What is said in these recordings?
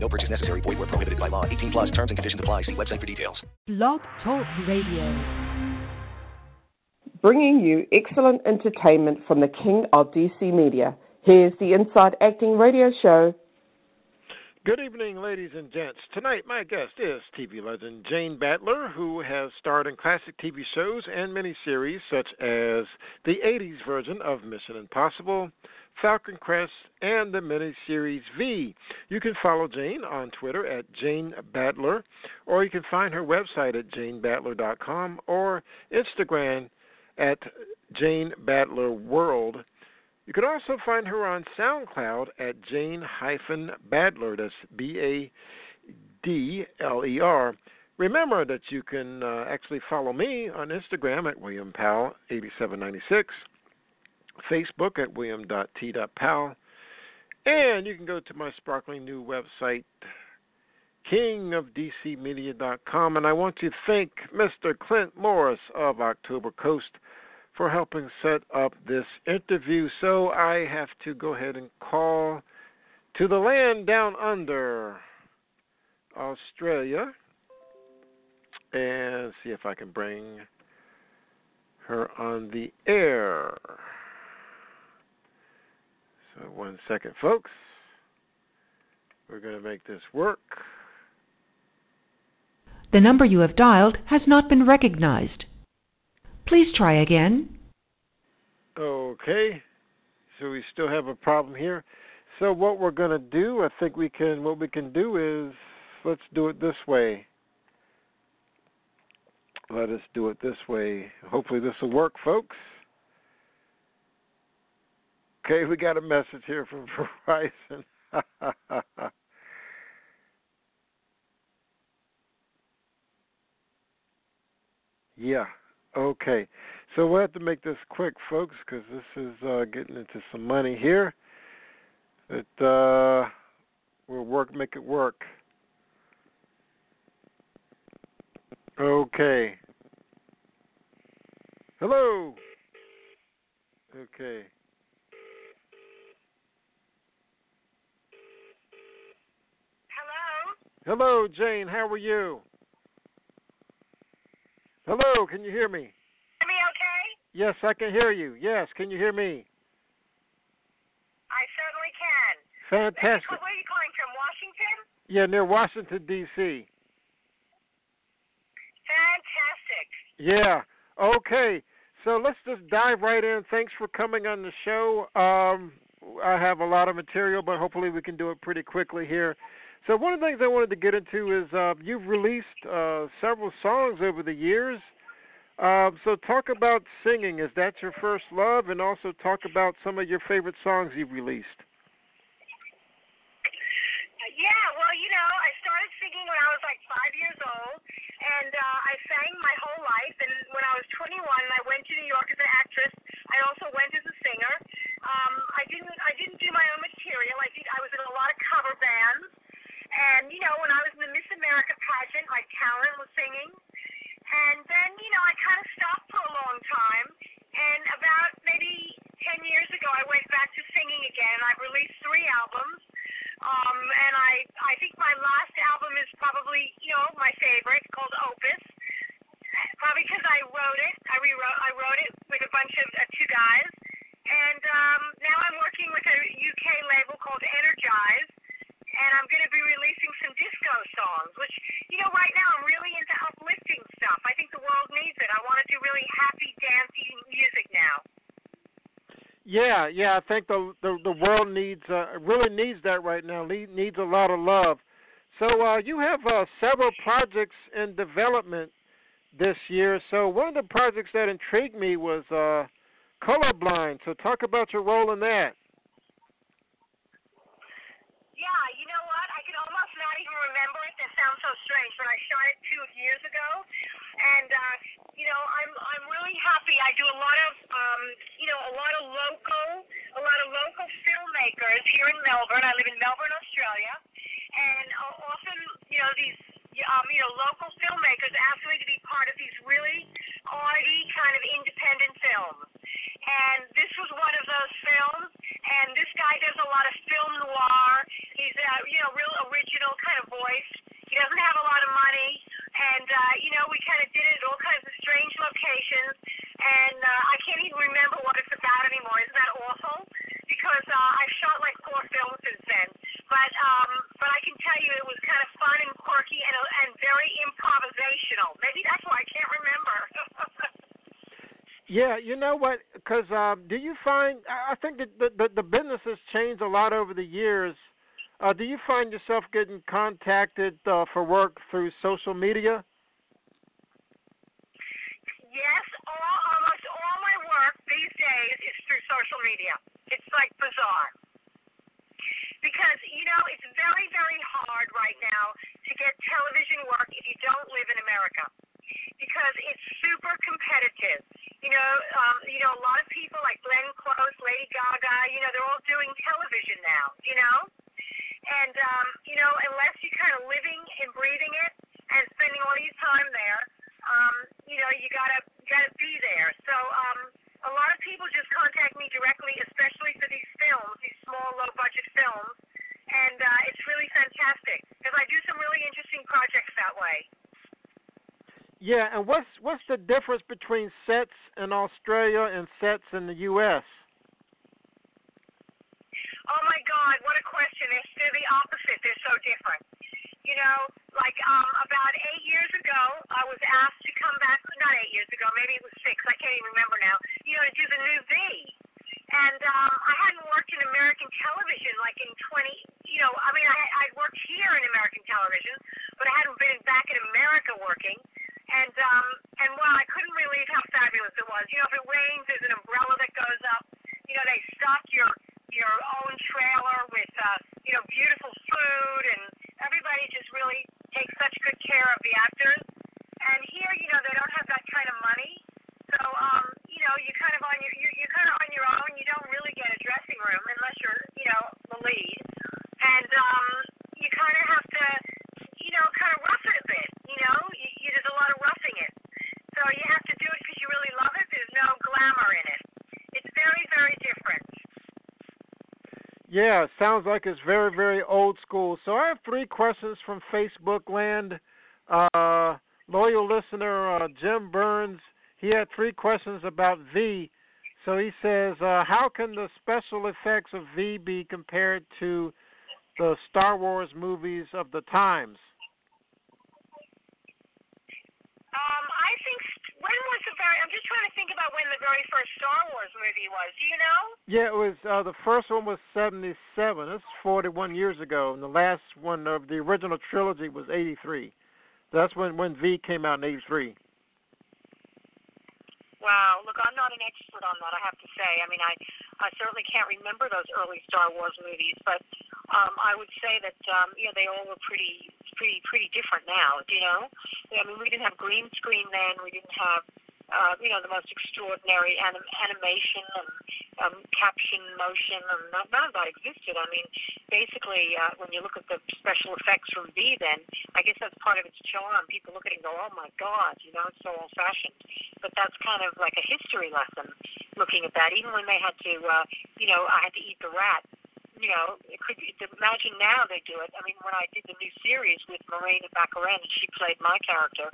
No purchase necessary. Void where prohibited by law. 18 plus terms and conditions apply. See website for details. Blog Talk Radio. Bringing you excellent entertainment from the king of DC media. Here's the Inside Acting Radio Show. Good evening, ladies and gents. Tonight, my guest is TV legend Jane Badler, who has starred in classic TV shows and miniseries such as the 80s version of Mission Impossible, Falcon Crest, and the miniseries V. You can follow Jane on Twitter at Jane Badler, or you can find her website at janebadler.com or Instagram at Jane Badler World. You can also find her on SoundCloud at Jane Badler. That's B A D L E R. Remember that you can uh, actually follow me on Instagram at William Powell 8796, Facebook at William.T.Powell, and you can go to my sparkling new website, kingofdcmedia.com. And I want to thank Mr. Clint Morris of October Coast for helping set up this interview. So I have to go ahead and call to the land down under Australia and see if I can bring her on the air. So, one second, folks. We're going to make this work. The number you have dialed has not been recognized. Please try again. Okay. So we still have a problem here. So what we're going to do, I think we can what we can do is let's do it this way. Let us do it this way. Hopefully this will work, folks. Okay, we got a message here from Verizon. yeah. Okay. So we'll have to make this quick, folks, because this is uh, getting into some money here. It uh, will work, make it work. Okay. Hello. Okay. Hello. Jane. How are you? Hello. Can you hear me? Hear me okay? Yes, I can hear you. Yes, can you hear me? I certainly can. Fantastic. Where are you calling from? Washington? Yeah, near Washington D.C. Fantastic. Yeah. Okay. So let's just dive right in. Thanks for coming on the show. Um, I have a lot of material, but hopefully we can do it pretty quickly here. So one of the things I wanted to get into is uh, you've released uh, several songs over the years. Uh, so talk about singing. Is that your first love? And also talk about some of your favorite songs you've released. Yeah, well, you know, I started singing when I was like five years old, and uh, I sang my whole life. And when I was 21, I went to New York as an actress. I also went as a singer. Um, I didn't, I didn't do my own material. I did, I was in a lot of cover bands. And you know, when I was in the Miss America pageant, my talent was singing. And then, you know, I kind of stopped for a long time. And about maybe 10 years ago, I went back to singing again. I released three albums. Um, and I, I think my last album is probably, you know, my favorite, called Opus. Probably because I wrote it. I rewrote. I wrote it with a bunch of uh, two guys. And um, now I'm working with a UK label called Energize and I'm going to be releasing some disco songs, which, you know, right now I'm really into uplifting stuff. I think the world needs it. I want to do really happy, dancey music now. Yeah, yeah, I think the the, the world needs uh, really needs that right now. Need, needs a lot of love. So uh, you have uh, several projects in development this year. So one of the projects that intrigued me was uh, Colorblind. So talk about your role in that. Yeah, you know what? I can almost not even remember it. That sounds so strange, but I shot it two years ago and uh, you know I'm I'm really happy. I do a lot of um, you know a lot of local a lot of local filmmakers here in Melbourne. I live in Melbourne, Australia, and uh, often you know these um, you know local filmmakers ask me to be part of these really arty kind of independent films, and know what? Because um, do you find? I think that the, the the business has changed a lot over the years. Uh, do you find yourself getting contacted uh, for work through social media? Yes, all, almost all my work these days is through social media. It's like bizarre. Because, you know, it's very, very hard right now to get television work if you don't live in America. Because it's super competitive. You know, um, you know, a lot of people like Glenn Close, Lady Gaga, you know, they're all doing television now, you know? And um, you know, unless you're kind of living and breathing it and spending all your time there, um, you know, you gotta gotta be there. So um, a lot of people just contact me directly, especially for these films, these small, low budget films, and uh, it's really fantastic because I do some really interesting projects that way. Yeah, and what's what's the difference between sets in Australia and sets in the U.S.? Oh my God, what a question! They're, the opposite. They're so different. You know, like um, about eight years ago, I was asked to come back. Not eight years ago, maybe it was six. I can't even remember now. You know, to do the new V. And um, I hadn't worked in American television like in 20. You know, I mean, I I'd worked here in American television, but I hadn't been back in America working. And um, and wow, I couldn't believe how fabulous it was. You know, if it rains, there's an umbrella that goes up. You know, they stock your your own trailer with uh, you know beautiful food, and everybody just really takes such good care of the actors. And here, you know, they don't have that kind of money, so um, you know, you kind of on your you're, you're kind of on your own. You don't really get a dressing room unless you're you know the lead, and um, you kind of have to you know kind of rough it a bit. You know, you, you, there's a lot of roughing it, so you have to do it because you really love it. There's no glamour in it. It's very very different. Yeah, sounds like it's very, very old school. So I have three questions from Facebook land. Uh, loyal listener uh, Jim Burns, he had three questions about V. So he says, uh, how can the special effects of V be compared to the Star Wars movies of the times? Um, I think when was the very? I'm just trying to think about when the very first Star Wars movie was. Do you know? Yeah, it was. Uh, the first one was '77. That's 41 years ago, and the last one of the original trilogy was '83. That's when when V came out in '83. Wow, look, I'm not an expert on that. I have to say. I mean, I I certainly can't remember those early Star Wars movies, but um, I would say that um, you know they all were pretty pretty pretty different now. Do you know, I mean, we didn't have green screen then. We didn't have uh, you know the most extraordinary anim- animation and um, caption motion, and none, of that existed. I mean, basically, uh, when you look at the special effects from V, then I guess that's part of its charm. People look at it and go, "Oh my God," you know, it's so old-fashioned. But that's kind of like a history lesson looking at that. Even when they had to, uh, you know, I had to eat the rat you know, it could be, imagine now they do it. I mean, when I did the new series with Morena Baccarin and she played my character,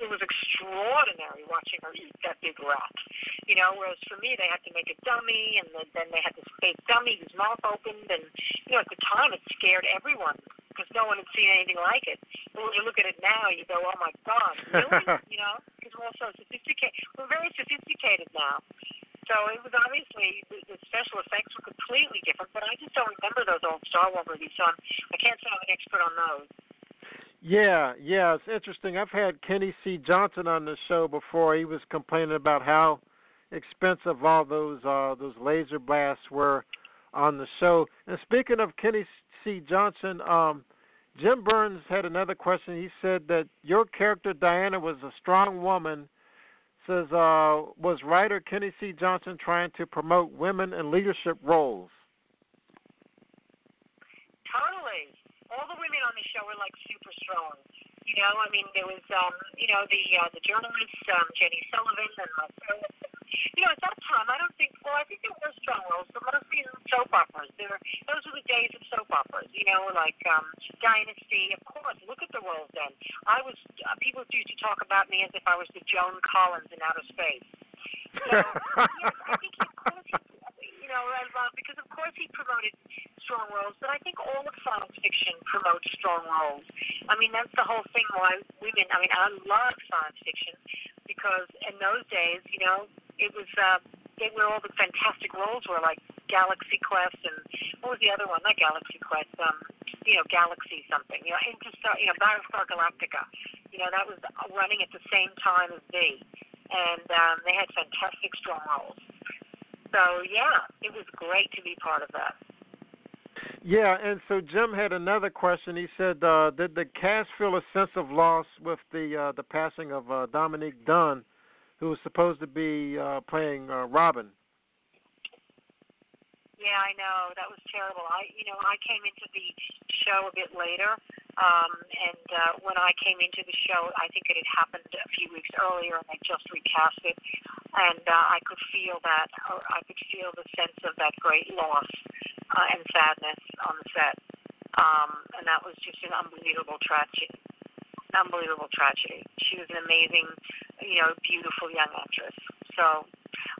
it was extraordinary watching her eat that big rat. You know, whereas for me, they had to make a dummy, and then, then they had this fake dummy whose mouth opened, and you know, at the time, it scared everyone because no one had seen anything like it. But when you look at it now, you go, "Oh my God, really?" you know, because we're all so sophisticated. We're very sophisticated now. So it was obviously the, the special effects were completely different, but I just don't remember those old Star Wars movies, so I'm, I can't say I'm an expert on those. Yeah, yeah, it's interesting. I've had Kenneth Johnson on the show before. He was complaining about how expensive all those uh those laser blasts were on the show. And speaking of Kenny C. Johnson, um Jim Burns had another question. He said that your character Diana was a strong woman. Says uh was writer Kenneth Johnson trying to promote women in leadership roles? Totally. All the women on the show are like super strong. You know, I mean, there was, um, you know, the uh, the journalists, um, Jenny Sullivan and myself. You know, at that time, I don't think. Well, I think there were strong roles, but mostly in soap operas. There, were, those were the days of soap operas. You know, like um, Dynasty. Of course, look at the roles then. I was. Uh, people used to talk about me as if I was the Joan Collins in outer space. So, yes, I think of course, know, uh, because of course he promoted strong roles, but I think all of science fiction promotes strong roles. I mean, that's the whole thing why women, I mean, I love science fiction because in those days, you know, it was, uh, they were all the fantastic roles were like Galaxy Quest and what was the other one? Not Galaxy Quest, um, you know, Galaxy something, you know, Interstar, you know, Battlestar Galactica. You know, that was running at the same time as V. And um, they had fantastic strong roles. So, yeah, it was great to be part of that. Yeah, and so Jim had another question. He said, uh, "Did the cast feel a sense of loss with the uh, the passing of uh, Dominique Dunne, who was supposed to be uh, playing uh, Robin?" Yeah, I know that was terrible. I, you know, I came into the show a bit later, um, and uh, when I came into the show, I think it had happened a few weeks earlier, and they just recast it, and uh, I could feel that, or I could feel the sense of that great loss uh, and sadness on the set, um, and that was just an unbelievable tragedy. Unbelievable tragedy. She was an amazing, you know, beautiful young actress. So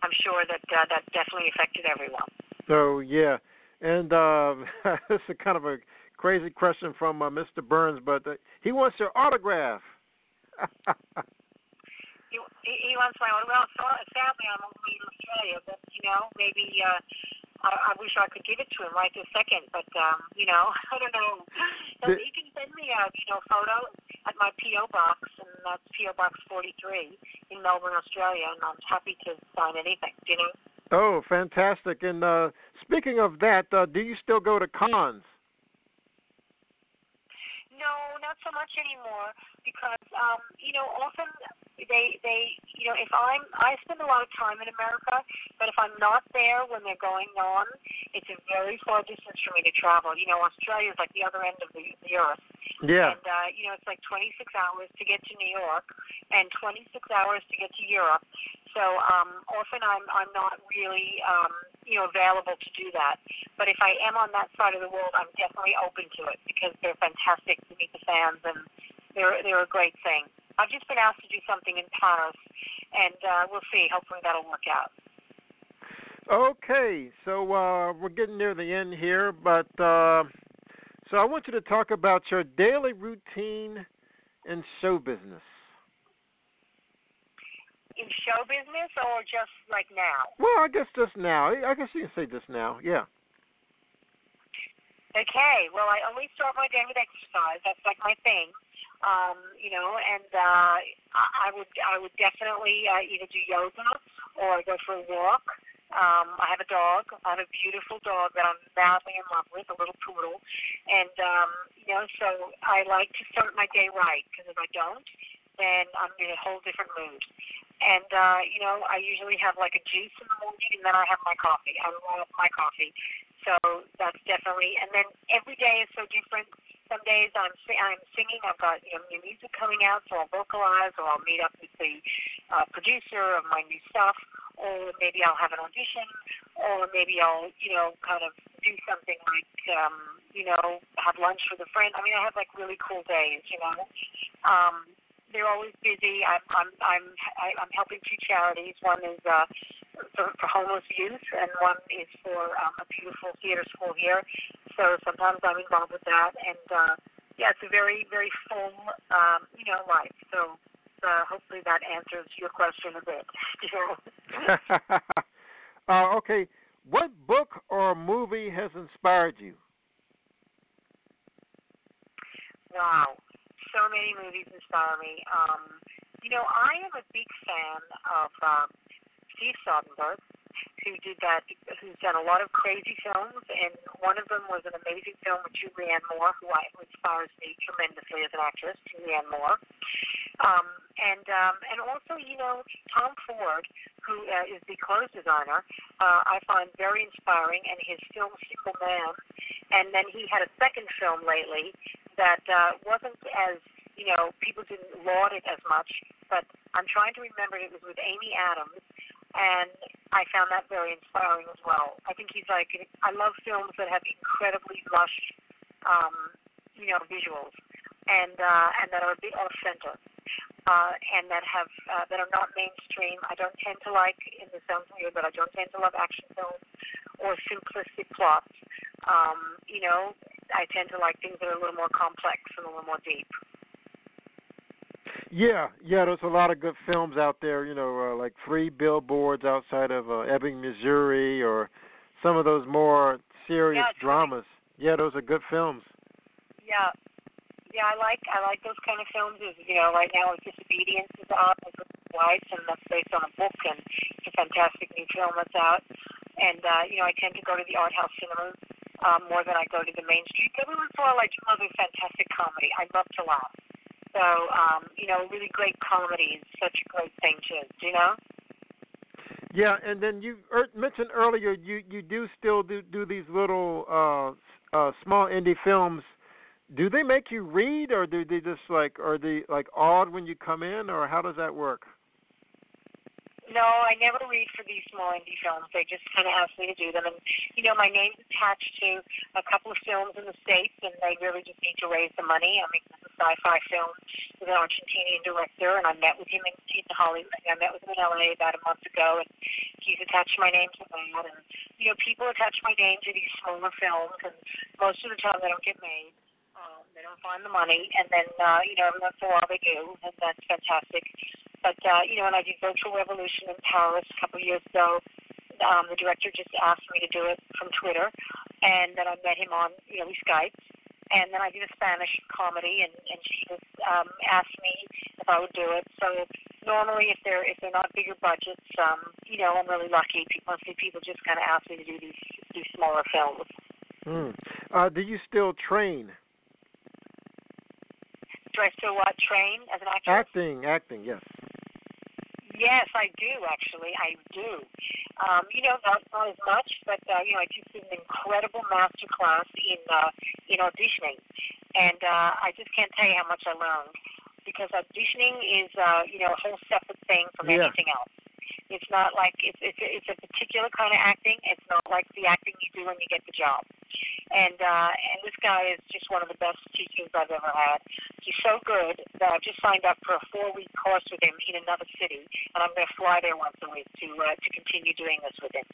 I'm sure that uh, that definitely affected everyone. So yeah, and uh, this is kind of a crazy question from uh, Mr. Burns, but uh, he wants your autograph. he wants my autograph. So, sadly, I'm only in Australia, but you know, maybe uh, I, I wish I could give it to him right this second. But um, you know, I don't know. So he can send me a you know photo at my PO box, and that's PO Box 43 in Melbourne, Australia, and I'm happy to sign anything. You know. Oh, fantastic! And uh, speaking of that, uh, do you still go to cons? No, not so much anymore because um, you know often they they you know if I'm I spend a lot of time in America, but if I'm not there when they're going on, it's a very far distance for me to travel. You know, Australia is like the other end of the, the earth. Yeah. And uh, you know, it's like 26 hours to get to New York and 26 hours to get to Europe. So um, often I'm I'm not really um, you know available to do that. But if I am on that side of the world, I'm definitely open to it because they're fantastic to meet the fans and they're they're a great thing. I've just been asked to do something in Paris, and uh, we'll see. Hopefully that'll work out. Okay, so uh, we're getting near the end here, but uh, so I want you to talk about your daily routine in show business in show business or just like now? Well, I guess just now. I guess you can say just now. Yeah. Okay. Well, I always start my day with exercise. That's like my thing. Um, you know, and uh, I would I would definitely uh, either do yoga or go for a walk. Um, I have a dog. I have a beautiful dog that I'm madly in love with, a little poodle, and um, you know, so I like to start my day right because if I don't, then I'm in a whole different mood. And uh, you know, I usually have like a juice in the morning, and then I have my coffee. I love my coffee, so that's definitely. And then every day is so different. Some days I'm I'm singing. I've got you know new music coming out, so I'll vocalize, or I'll meet up with the uh, producer of my new stuff, or maybe I'll have an audition, or maybe I'll you know kind of do something like um, you know have lunch with a friend. I mean, I have like really cool days, you know. Um, they're always busy. I'm I'm I'm I'm helping two charities. One is uh, for, for homeless youth, and one is for um, a beautiful theater school here. So sometimes I'm involved with that, and uh, yeah, it's a very very full um, you know life. So uh, hopefully that answers your question a bit. uh, okay, what book or movie has inspired you? Wow so many movies inspire me. Um, you know, I am a big fan of um, Steve Soderbergh, who did that, who's done a lot of crazy films, and one of them was an amazing film with Julianne Moore, who, I, who inspires me tremendously as an actress, Julianne Moore. Um, and um, and also, you know, Tom Ford, who uh, is the clothes designer, uh, I find very inspiring, and his film Single Man. And then he had a second film lately that uh, wasn't as you know, people didn't laud it as much. But I'm trying to remember it was with Amy Adams, and I found that very inspiring as well. I think he's like, I love films that have incredibly lush, um, you know, visuals, and uh, and that are a bit off center. Uh, and that have uh, that are not mainstream. I don't tend to like, in the sounds weird, but I don't tend to love action films or simplistic plots. Um, you know, I tend to like things that are a little more complex and a little more deep. Yeah, yeah, there's a lot of good films out there. You know, uh, like Three Billboards Outside of uh, Ebbing, Missouri, or some of those more serious Yeah, dramas. Yeah, those are good films. Yeah, yeah, I like I like those kind of films. Is you know, right now Disobedience is out with Weisz, and that's based on a book, and it's a fantastic new film that's out. And uh, you know, I tend to go to the art house cinemas um, more than I go to the mainstream. Every once in a while, I do love a fantastic comedy. I love to laugh. So, um, you know, really great comedy is such a great thing too. You know? Yeah, and then you er, mentioned earlier you you do still do do these little uh uh small indie films. Do they make you read, or do they just like are they like awed when you come in, or how does that work? No, I never read for these small indie films. They just kind of ask me to do them, and you know, my name's attached to a couple of films in the states, and they really just need to raise the money. I mean, it's a sci-fi film with an Argentinian director, and I met with him in, in Hollywood. I met with him in LA about a month ago, and he's attached my name to that. And you know, people attach my name to these smaller films, and most of the time they don't get made. Um, they don't find the money, and then uh, you know, every once in a while they do, and that's fantastic. But uh, you know, when I did Virtual Revolution in Paris a couple of years ago, um, the director just asked me to do it from Twitter, and then I met him on you know we Skype, and then I did a Spanish comedy, and and she just um, asked me if I would do it. So normally, if they're if they're not bigger budgets, um, you know, I'm really lucky. Mostly people just kind of ask me to do these these smaller films. Hmm. Uh, do you still train? Do I still what train as an actress? Acting, acting, yes. Yes, I do actually. I do. Um, you know, not not as much, but uh, you know, I just did an incredible master class in uh, in auditioning, and uh, I just can't tell you how much I learned because auditioning is uh, you know a whole separate thing from Yeah. anything else. It's not like it's it's it's a particular kind of acting. It's not like the acting you do when you get the job. And uh, and this guy is just one of the best teachers I've ever had. He's so good that I've just signed up for a four week course with him in another city, and I'm going to fly there once a week to uh, to continue doing this with him.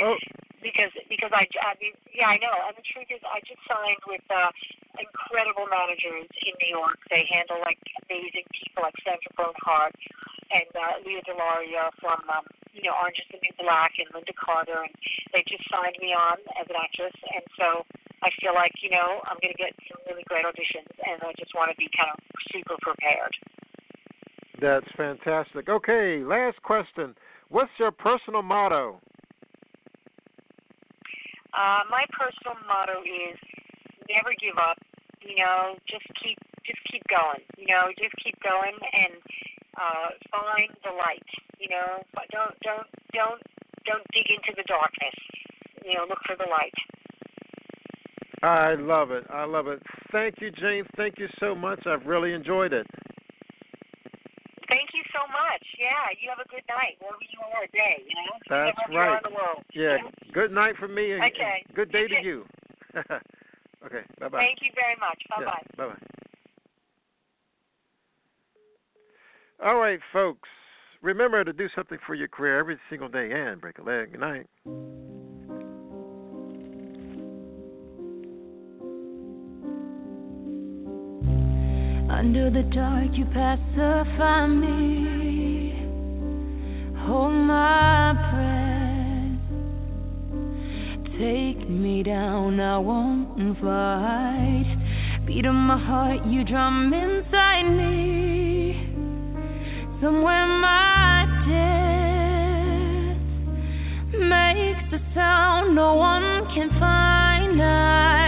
Oh, Because because I I mean yeah I know and the truth is I just signed with uh, incredible managers in New York. They handle like amazing people like Sandra Bernhard and uh, Lea DeLaria from um, you know Orange is the New Black and Lynda Carter, and they just signed me on as an actress, and so I feel like you know I'm going to get some really great auditions, and I just want to be kind of super prepared. that's fantastic. Okay, last question. What's your personal motto? Uh, my personal motto is never give up. You know, just keep just keep going. You know, just keep going and uh, find the light. You know, but don't don't don't don't dig into the darkness. You know, look for the light. I love it. I love it. Thank you, James. Thank you so much. I've really enjoyed it. Thank you so much. Yeah, you have a good night wherever you are today. You know, That's wherever you are right. Yeah. Good night from me and, Okay. good day to you. okay. Bye bye. Thank you very much. Bye bye. Bye bye. All right, folks. Remember to do something for your career every single day and break a leg. Good night. Under the dark, you pacify me. Hold my breath. Take me down, I won't fight. Beat of my heart, you drum inside me. Somewhere my death makes a sound no one can find. I